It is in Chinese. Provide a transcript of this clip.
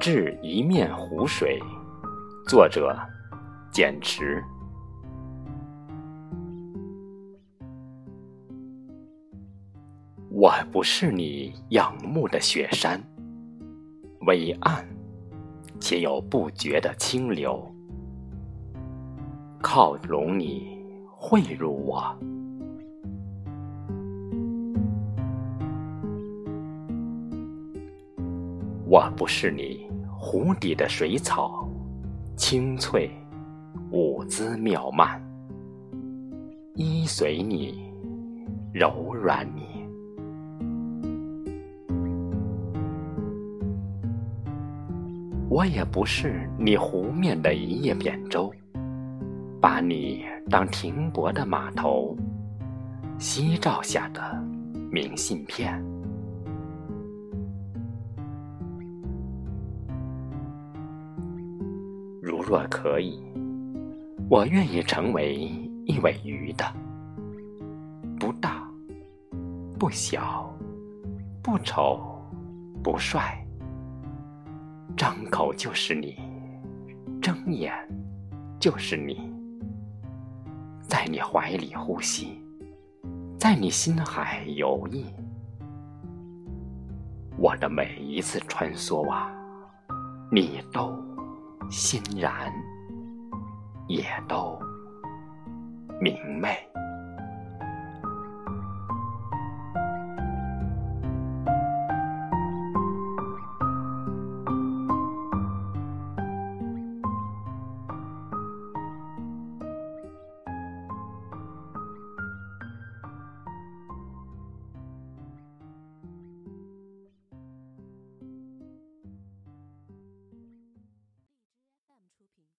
致一面湖水，作者简池。我不是你仰慕的雪山，伟岸且有不绝的清流，靠拢你，汇入我。我不是你湖底的水草，清脆，舞姿妙曼，依随你，柔软你。我也不是你湖面的一叶扁舟，把你当停泊的码头，夕照下的明信片。如若可以，我愿意成为一尾鱼的，不大，不小，不丑，不帅，张口就是你，睁眼就是你，在你怀里呼吸，在你心海游弋，我的每一次穿梭啊，你都。欣然，也都明媚。